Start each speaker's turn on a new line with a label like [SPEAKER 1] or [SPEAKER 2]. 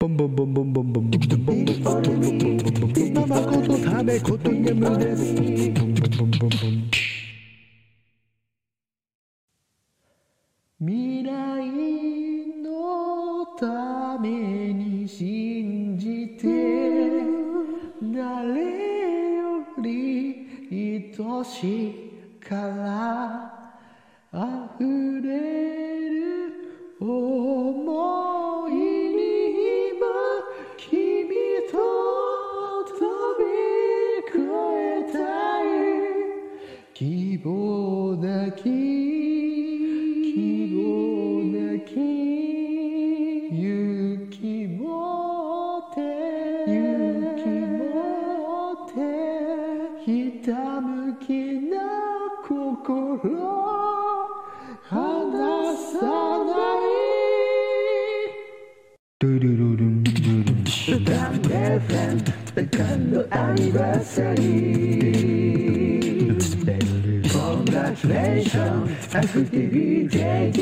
[SPEAKER 1] ボンボンボンボンボンボンボンボンボンボンボンボンボンボンボンボンママことためことゲムですボンボンボンボン未来のために信じて誰より愛しいから溢れ希望なき希望なき勇気持って勇気持ってひたむきな心離さない。ドゥルルルンドゥルン
[SPEAKER 2] セカンド FM セカンドアニバーサリー inflation. That's what the DJ